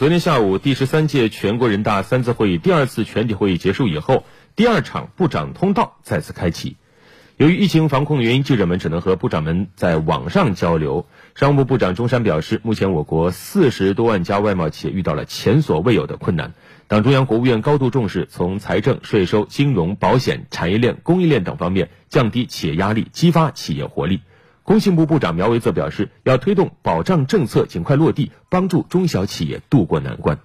昨天下午，第十三届全国人大三次会议第二次全体会议结束以后，第二场部长通道再次开启。由于疫情防控原因，记者们只能和部长们在网上交流。商务部部长钟山表示，目前我国四十多万家外贸企业遇到了前所未有的困难。党中央、国务院高度重视从财政、税收、金融、保险、产业链、供应链等方面降低企业压力，激发企业活力。工信部部长苗圩则表示，要推动保障政策尽快落地，帮助中小企业渡过难关。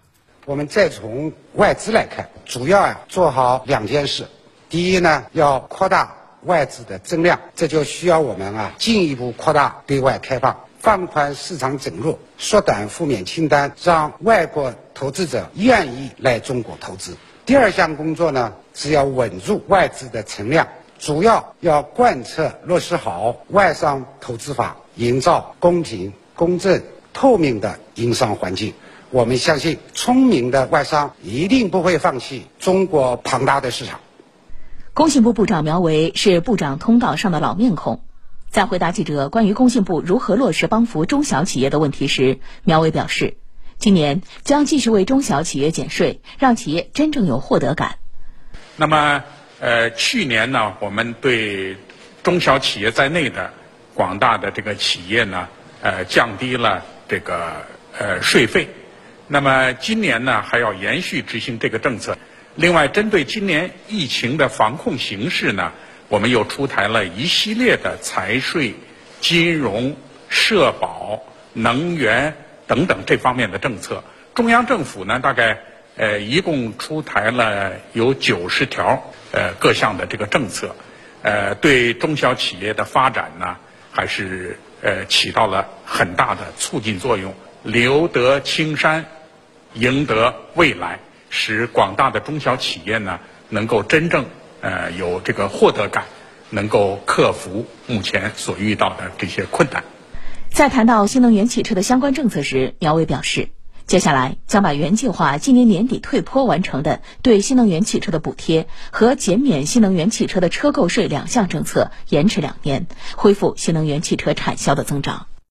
我们再从外资来看，主要啊做好两件事。第一呢，要扩大外资的增量，这就需要我们啊进一步扩大对外开放，放宽市场准入，缩短负面清单，让外国投资者愿意来中国投资。第二项工作呢，是要稳住外资的存量。主要要贯彻落实好外商投资法，营造公平、公正、透明的营商环境。我们相信，聪明的外商一定不会放弃中国庞大的市场。工信部部长苗圩是部长通道上的老面孔，在回答记者关于工信部如何落实帮扶中小企业的问题时，苗圩表示，今年将继续为中小企业减税，让企业真正有获得感。那么。呃，去年呢，我们对中小企业在内的广大的这个企业呢，呃，降低了这个呃税费。那么今年呢，还要延续执行这个政策。另外，针对今年疫情的防控形势呢，我们又出台了一系列的财税、金融、社保、能源等等这方面的政策。中央政府呢，大概呃一共出台了有九十条。呃，各项的这个政策，呃，对中小企业的发展呢，还是呃起到了很大的促进作用。留得青山，赢得未来，使广大的中小企业呢，能够真正呃有这个获得感，能够克服目前所遇到的这些困难。在谈到新能源汽车的相关政策时，苗伟表示。接下来将把原计划今年年底退坡完成的对新能源汽车的补贴和减免新能源汽车的车购税两项政策延迟两年，恢复新能源汽车产销的增长。